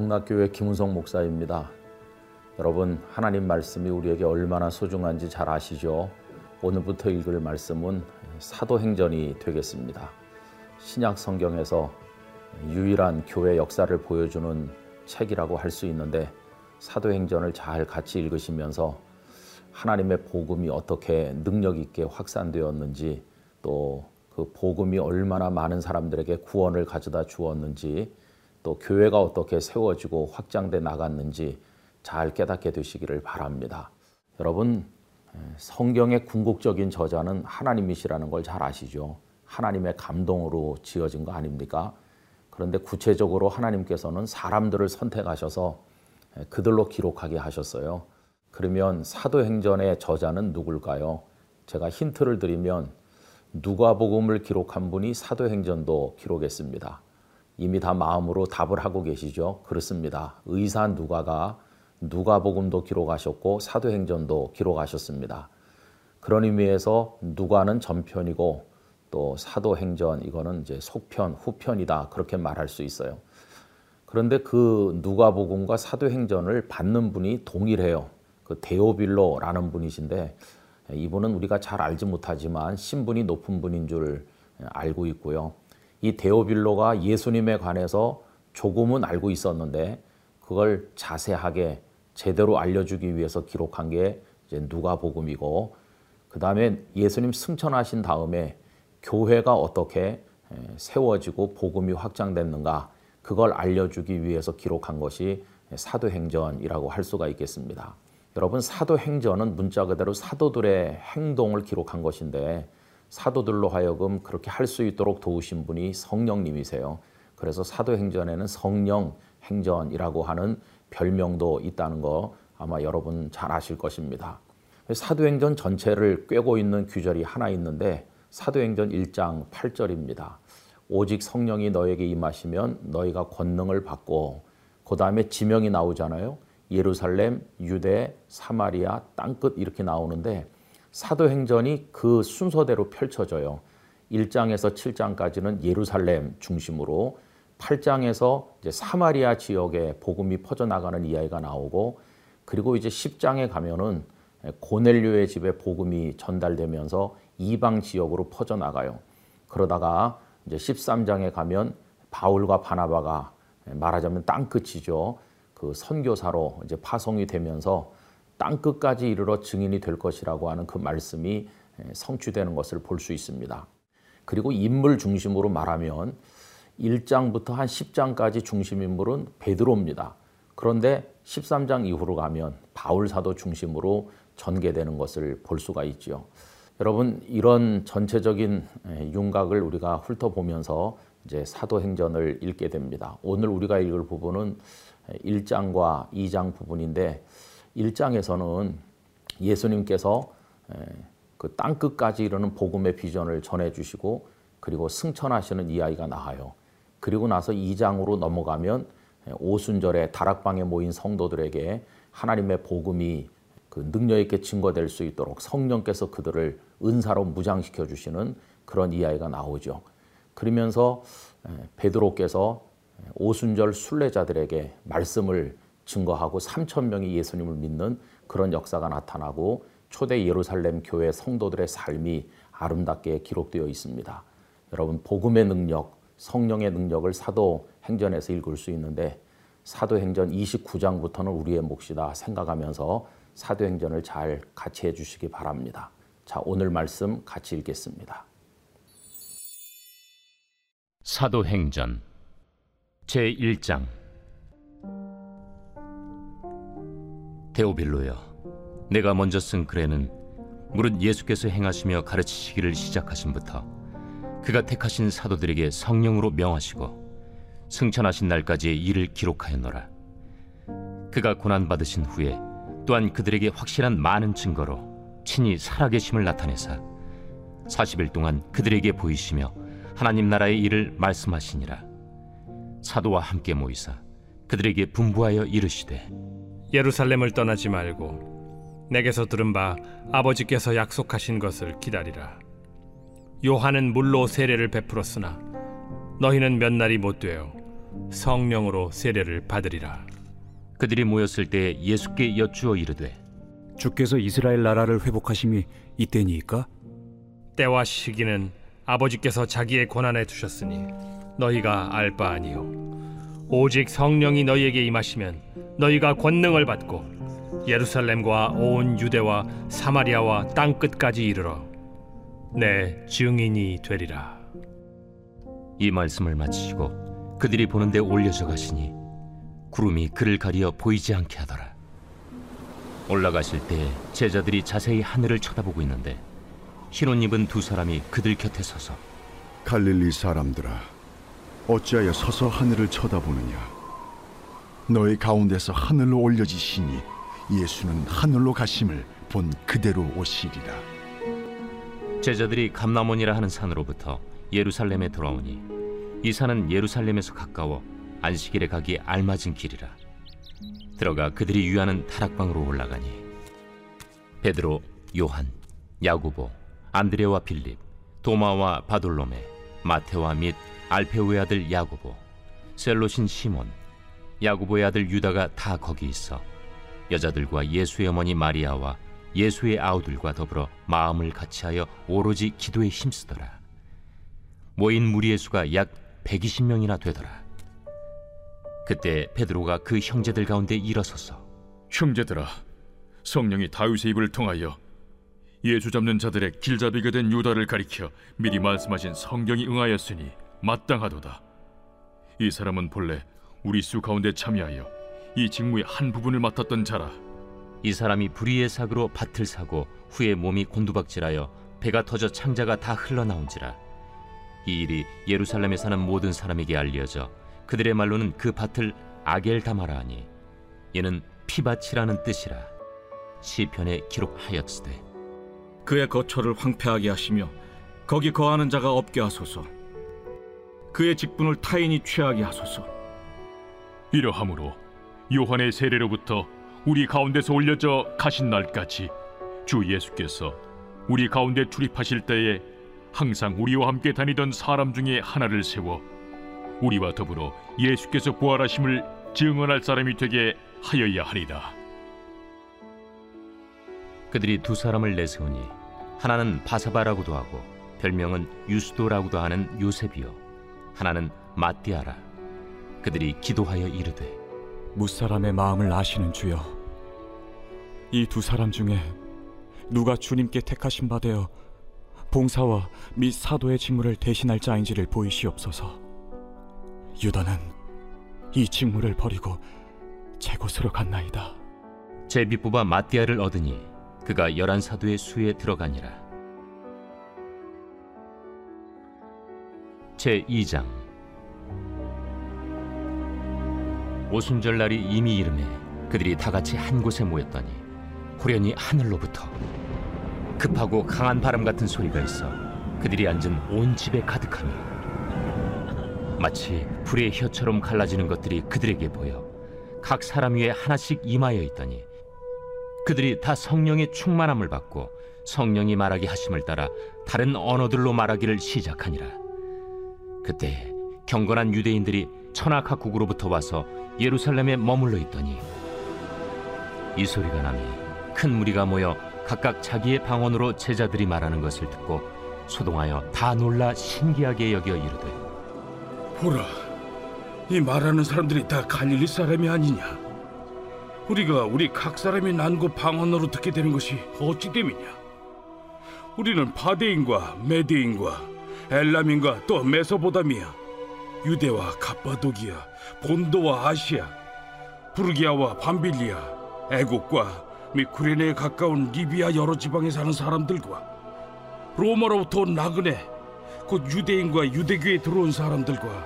영락교회 김은성 목사입니다. 여러분, 하나님 말씀이 우리에게 얼마나 소중한지 잘 아시죠? 오늘부터 읽을 말씀은 사도행전이 되겠습니다. 신약 성경에서 유일한 교회 역사를 보여주는 책이라고 할 수 있는데 사도행전을 잘 같이 읽으시면서 하나님의 복음이 어떻게 능력 있게 확산되었는지 또 그 복음이 얼마나 많은 사람들에게 구원을 가져다 주었는지 또 교회가 어떻게 세워지고 확장돼 나갔는지 잘 깨닫게 되시기를 바랍니다. 여러분 성경의 궁극적인 저자는 하나님이시라는 걸 잘 아시죠? 하나님의 감동으로 지어진 거 아닙니까? 그런데 구체적으로 하나님께서는 사람들을 선택하셔서 그들로 기록하게 하셨어요. 그러면 사도행전의 저자는 누굴까요? 제가 힌트를 드리면 누가복음을 기록한 분이 사도행전도 기록했습니다. 이미 다 마음으로 답을 하고 계시죠? 그렇습니다. 의사 누가가 누가복음도 기록하셨고 사도행전도 기록하셨습니다. 그런 의미에서 누가는 전편이고 또 사도행전 이거는 이제 속편, 후편이다 그렇게 말할 수 있어요. 그런데 그 누가복음과 사도행전을 받는 분이 동일해요. 그 데오빌로라는 분이신데 이분은 우리가 잘 알지 못하지만 신분이 높은 분인 줄 알고 있고요. 이 데오빌로가 예수님에 관해서 조금은 알고 있었는데 그걸 자세하게 제대로 알려주기 위해서 기록한 게 이제 누가복음이고 그 다음에 예수님 승천하신 다음에 교회가 어떻게 세워지고 복음이 확장됐는가 그걸 알려주기 위해서 기록한 것이 사도행전이라고 할 수가 있겠습니다. 여러분 사도행전은 문자 그대로 사도들의 행동을 기록한 것인데 사도들로 하여금 그렇게 할 수 있도록 도우신 분이 성령님이세요. 그래서 사도행전에는 성령 행전이라고 하는 별명도 있다는 거 아마 여러분 잘 아실 것입니다. 사도행전 전체를 꿰고 있는 규절이 하나 있는데 사도행전 1장 8절입니다. 오직 성령이 너에게 임하시면 너희가 권능을 받고 그 다음에 지명이 나오잖아요. 예루살렘, 유대, 사마리아, 땅끝 이렇게 나오는데 사도행전이 그 순서대로 펼쳐져요. 1장에서 7장까지는 예루살렘 중심으로 8장에서 이제 사마리아 지역에 복음이 퍼져나가는 이야기가 나오고 그리고 이제 10장에 가면은 고넬료의 집에 복음이 전달되면서 이방 지역으로 퍼져나가요. 그러다가 이제 13장에 가면 바울과 바나바가 말하자면 땅끝이죠. 그 선교사로 이제 파송이 되면서 땅 끝까지 이르러 증인이 될 것이라고 하는 그 말씀이 성취되는 것을 볼 수 있습니다. 그리고 인물 중심으로 말하면 1장부터 한 10장까지 중심 인물은 베드로입니다. 그런데 13장 이후로 가면 바울 사도 중심으로 전개되는 것을 볼 수가 있죠. 여러분 이런 전체적인 윤곽을 우리가 훑어보면서 이제 사도행전을 읽게 됩니다. 오늘 우리가 읽을 부분은 1장과 2장 부분인데 1장에서는 예수님께서 그 땅끝까지 이르는 복음의 비전을 전해 주시고 그리고 승천하시는 이야기가 나와요. 그리고 나서 2장으로 넘어가면 오순절에 다락방에 모인 성도들에게 하나님의 복음이 그 능력 있게 증거될 수 있도록 성령께서 그들을 은사로 무장시켜 주시는 그런 이야기가 나오죠. 그러면서 베드로께서 오순절 순례자들에게 말씀을 증거하고 3천 명이 예수님을 믿는 그런 역사가 나타나고 초대 예루살렘 교회 성도들의 삶이 아름답게 기록되어 있습니다. 여러분 복음의 능력, 성령의 능력을 사도 행전에서 읽을 수 있는데 사도 행전 29장부터는 우리의 몫이다 생각하면서 사도 행전을 잘 같이 해 주시기 바랍니다. 자, 오늘 말씀 같이 읽겠습니다. 사도 행전 제1장 데오빌로여 내가 먼저 쓴 글에는 무릇 예수께서 행하시며 가르치시기를 시작하신부터 그가 택하신 사도들에게 성령으로 명하시고 승천하신 날까지의 일을 기록하였노라. 그가 고난 받으신 후에 또한 그들에게 확실한 많은 증거로 친히 살아계심을 나타내사 40일 동안 그들에게 보이시며 하나님 나라의 일을 말씀하시니라. 사도와 함께 모이사 그들에게 분부하여 이르시되 예루살렘을 떠나지 말고 내게서 들은 바 아버지께서 약속하신 것을 기다리라. 요한은 물로 세례를 베풀었으나 너희는 몇 날이 못 되어 성령으로 세례를 받으리라. 그들이 모였을 때 예수께 여쭈어 이르되 주께서 이스라엘 나라를 회복하심이 이때니이까? 때와 시기는 아버지께서 자기의 권한에 두셨으니 너희가 알 바 아니요 오직 성령이 너희에게 임하시면 너희가 권능을 받고 예루살렘과 온 유대와 사마리아와 땅 끝까지 이르러 내 증인이 되리라. 이 말씀을 마치시고 그들이 보는데 올려져 가시니 구름이 그를 가리어 보이지 않게 하더라. 올라가실 때 제자들이 자세히 하늘을 쳐다보고 있는데 흰옷 입은 두 사람이 그들 곁에 서서 갈릴리 사람들아 어찌하여 서서 하늘을 쳐다보느냐? 너희 가운데서 하늘로 올려지시니 예수는 하늘로 가심을 본 그대로 오시리라. 제자들이 감나몬이라 하는 산으로부터 예루살렘에 돌아오니 이 산은 예루살렘에서 가까워 안식일에 가기 알맞은 길이라. 들어가 그들이 유하는 다락방으로 올라가니 베드로, 요한, 야구보, 안드레와 빌립, 도마와 바돌로메, 마테와 및 알페오의 아들 야고보, 셀로신 시몬, 야고보의 아들 유다가 다 거기 있어 여자들과 예수의 어머니 마리아와 예수의 아우들과 더불어 마음을 같이하여 오로지 기도에 힘쓰더라. 모인 무리의 수가 약 120명이나 되더라. 그때 베드로가 그 형제들 가운데 일어서서 형제들아, 성령이 다윗의 입을 통하여 예수 잡는 자들의 길잡이가 된 유다를 가리켜 미리 말씀하신 성경이 응하였으니 마땅하도다. 이 사람은 본래 우리 수 가운데 참여하여 이 직무의 한 부분을 맡았던 자라. 이 사람이 불의의 사고로 밭을 사고 후에 몸이 곤두박질하여 배가 터져 창자가 다 흘러나온지라 이 일이 예루살렘에 사는 모든 사람에게 알려져 그들의 말로는 그 밭을 아겔다마라 하니 이는 피밭이라는 뜻이라 시편에 기록하였으되 그의 거처를 황폐하게 하시며 거기 거하는 자가 없게 하소서. 그의 직분을 타인이 취하게 하소서. 이러함으로 요한의 세례로부터 우리 가운데서 올려져 가신 날까지 주 예수께서 우리 가운데 출입하실 때에 항상 우리와 함께 다니던 사람 중에 하나를 세워 우리와 더불어 예수께서 부활하심을 증언할 사람이 되게 하여야 하리라. 그들이 두 사람을 내세우니 하나는 바사바라고도 하고 별명은 유스도라고도 하는 요셉이요 하나는 마띠아라. 그들이 기도하여 이르되 무사람의 마음을 아시는 주여. 이 두 사람 중에 누가 주님께 택하신 바 되어 봉사와 및 사도의 직무를 대신할 자인지를 보이시옵소서. 유다는 이 직무를 버리고 제 곳으로 갔나이다. 제비 뽑아 마띠아를 얻으니 그가 열한 사도의 수에 들어가니라. 제 2장 오순절 날이 이미 이름에 그들이 다 같이 한 곳에 모였더니 호련히 하늘로부터 급하고 강한 바람 같은 소리가 있어 그들이 앉은 온 집에 가득하니 마치 불의 혀처럼 갈라지는 것들이 그들에게 보여 각 사람 위에 하나씩 임하여 있더니 그들이 다 성령의 충만함을 받고 성령이 말하게 하심을 따라 다른 언어들로 말하기를 시작하니라. 그때 경건한 유대인들이 천하 각국으로부터 와서 예루살렘에 머물러 있더니 이 소리가 나니 큰 무리가 모여 각각 자기의 방언으로 제자들이 말하는 것을 듣고 소동하여 다 놀라 신기하게 여겨 이르되 보라, 이 말하는 사람들이 다 갈릴리 사람이 아니냐? 우리가 우리 각 사람이 난고 방언으로 듣게 되는 것이 어찌 됨이냐? 우리는 바데인과 메데인과 엘람인과 또 메소보다미아, 유대와 갑바도기아, 본도와 아시아, 부르기아와 밤빌리아, 애국과 및 구레네에 가까운 리비아 여러 지방에 사는 사람들과 로마로부터 온 나그네, 곧 유대인과 유대교에 들어온 사람들과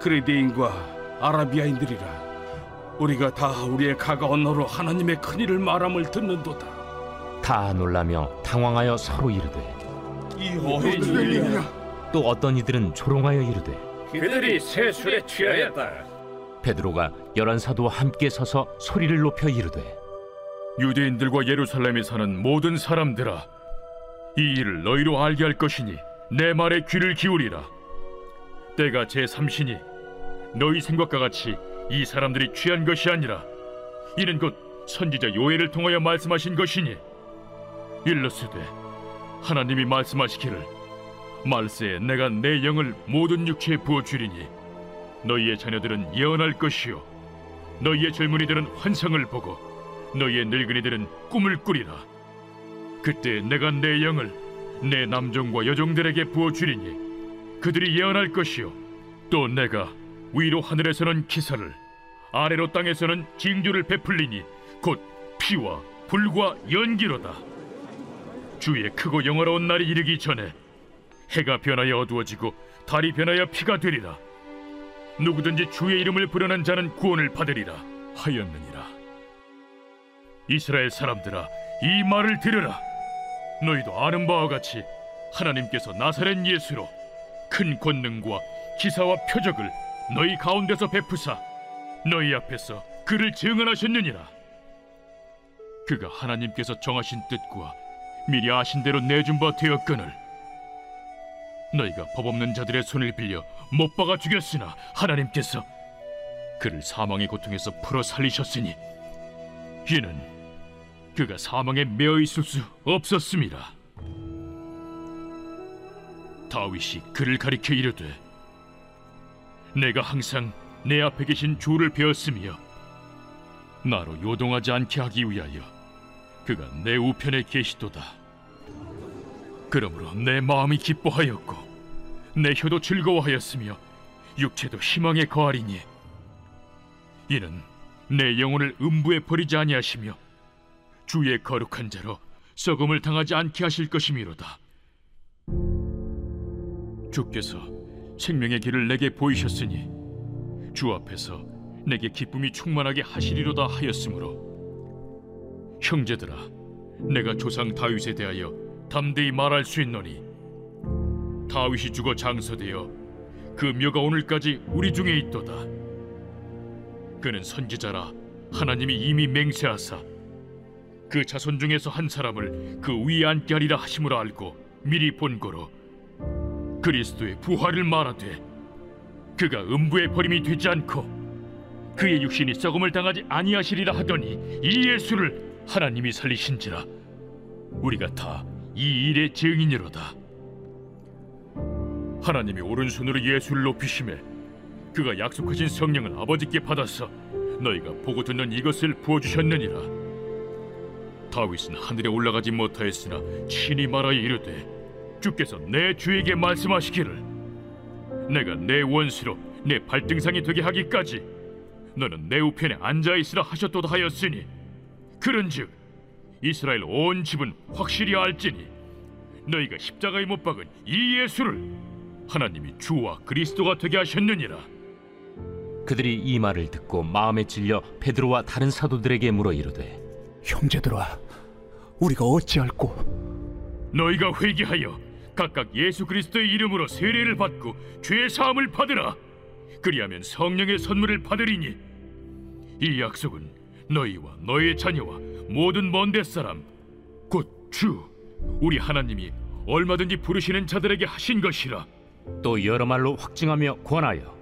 그레데인과 아라비아인들이라 우리가 다 우리의 가가 언어로 하나님의 큰 일을 말함을 듣는도다. 다 놀라며 당황하여 서로 이르되 이 어린 일이냐? 또 어떤 이들은 조롱하여 이르되 그들이 세술에 취하였다. 베드로가 열한 사도와 함께 서서 소리를 높여 이르되 유대인들과 예루살렘에 사는 모든 사람들아, 이 일을 너희로 알게 할 것이니 내 말에 귀를 기울이라. 때가 제 삼신이 너희 생각과 같이 이 사람들이 취한 것이 아니라 이는 곧 선지자 요엘을 통하여 말씀하신 것이니 일러스되 하나님이 말씀하시기를 말세에 내가 내 영을 모든 육체에 부어 주리니 너희의 자녀들은 예언할 것이요 너희의 젊은이들은 환상을 보고 너희의 늙은이들은 꿈을 꾸리라. 그때 내가 내 영을 내 남종과 여종들에게 부어 주리니 그들이 예언할 것이요 또 내가 위로 하늘에서는 기사를 아래로 땅에서는 징조를 베풀리니 곧 피와 불과 연기로다 주의 크고 영화로운 날이 이르기 전에 해가 변하여 어두워지고 달이 변하여 피가 되리라. 누구든지 주의 이름을 부르는 자는 구원을 받으리라 하였느니라. 이스라엘 사람들아 이 말을 들으라. 너희도 아는 바와 같이 하나님께서 나사렛 예수로 큰 권능과 기사와 표적을 너희 가운데서 베푸사 너희 앞에서 그를 증언하셨느니라. 그가 하나님께서 정하신 뜻과 미리 아신 대로 내준 바 되었거늘 너희가 법 없는 자들의 손을 빌려 못 박아 죽였으나 하나님께서 그를 사망의 고통에서 풀어 살리셨으니 이는 그가 사망에 매어 있을 수 없었습니다. 다윗이 그를 가리켜 이르되 내가 항상 내 앞에 계신 주를 배웠으며 나로 요동하지 않게 하기 위하여 그가 내 우편에 계시도다. 그러므로 내 마음이 기뻐하였고 내 혀도 즐거워하였으며 육체도 희망에 거하리니 이는 내 영혼을 음부에 버리지 아니하시며 주의 거룩한 자로 썩음을 당하지 않게 하실 것이미로다. 주께서 생명의 길을 내게 보이셨으니 주 앞에서 내게 기쁨이 충만하게 하시리로다 하였으므로 형제들아 내가 조상 다윗에 대하여 담대히 말할 수 있노니. 다윗이 죽어 장서되어 그 묘가 오늘까지 우리 중에 있도다. 그는 선지자라 하나님이 이미 맹세하사 그 자손 중에서 한 사람을 그 위에 앉게 하리라 하심으로 알고 미리 본거로 그리스도의 부활을 말하되 그가 음부의 버림이 되지 않고 그의 육신이 썩음을 당하지 아니하시리라 하더니 이 예수를 하나님이 살리신지라. 우리가 다 이 일의 증인이로다. 하나님이 오른손으로 예수를 높이심에 그가 약속하신 성령을 아버지께 받아서 너희가 보고 듣는 이것을 부어 주셨느니라. 다윗은 하늘에 올라가지 못하였으나 친히 말하여 이르되 주께서 내 주에게 말씀하시기를 내가 내 원수로 내 발등상이 되게 하기까지 너는 내 우편에 앉아 있으라 하셨도다 하였으니 그런즉 이스라엘 온 집은 확실히 알지니 너희가 십자가에 못 박은 이 예수를 하나님이 주와 그리스도가 되게 하셨느니라 그들이 이 말을 듣고 마음에 찔려 베드로와 다른 사도들에게 물어 이르되 형제들아, 우리가 어찌할꼬? 너희가 회개하여 각각 예수 그리스도의 이름으로 세례를 받고 죄 사함을 받으라 그리하면 성령의 선물을 받으리니 이 약속은 너희와 너희의 자녀와 모든 먼데 사람 곧 주 우리 하나님이 얼마든지 부르시는 자들에게 하신 것이라 또 여러 말로 확증하며 권하여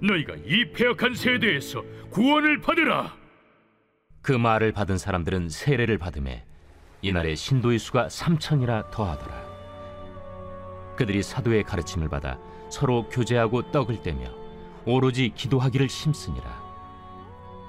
너희가 이 폐역한 세대에서 구원을 받으라 그 말을 받은 사람들은 세례를 받음에 이날에 신도의 수가 삼천이라 더하더라. 그들이 사도의 가르침을 받아 서로 교제하고 떡을 떼며 오로지 기도하기를 힘쓰니라.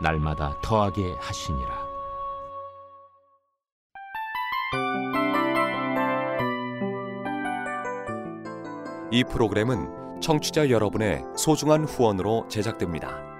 날마다 더하게 하시니라. 이 프로그램은 청취자 여러분의 소중한 후원으로 제작됩니다.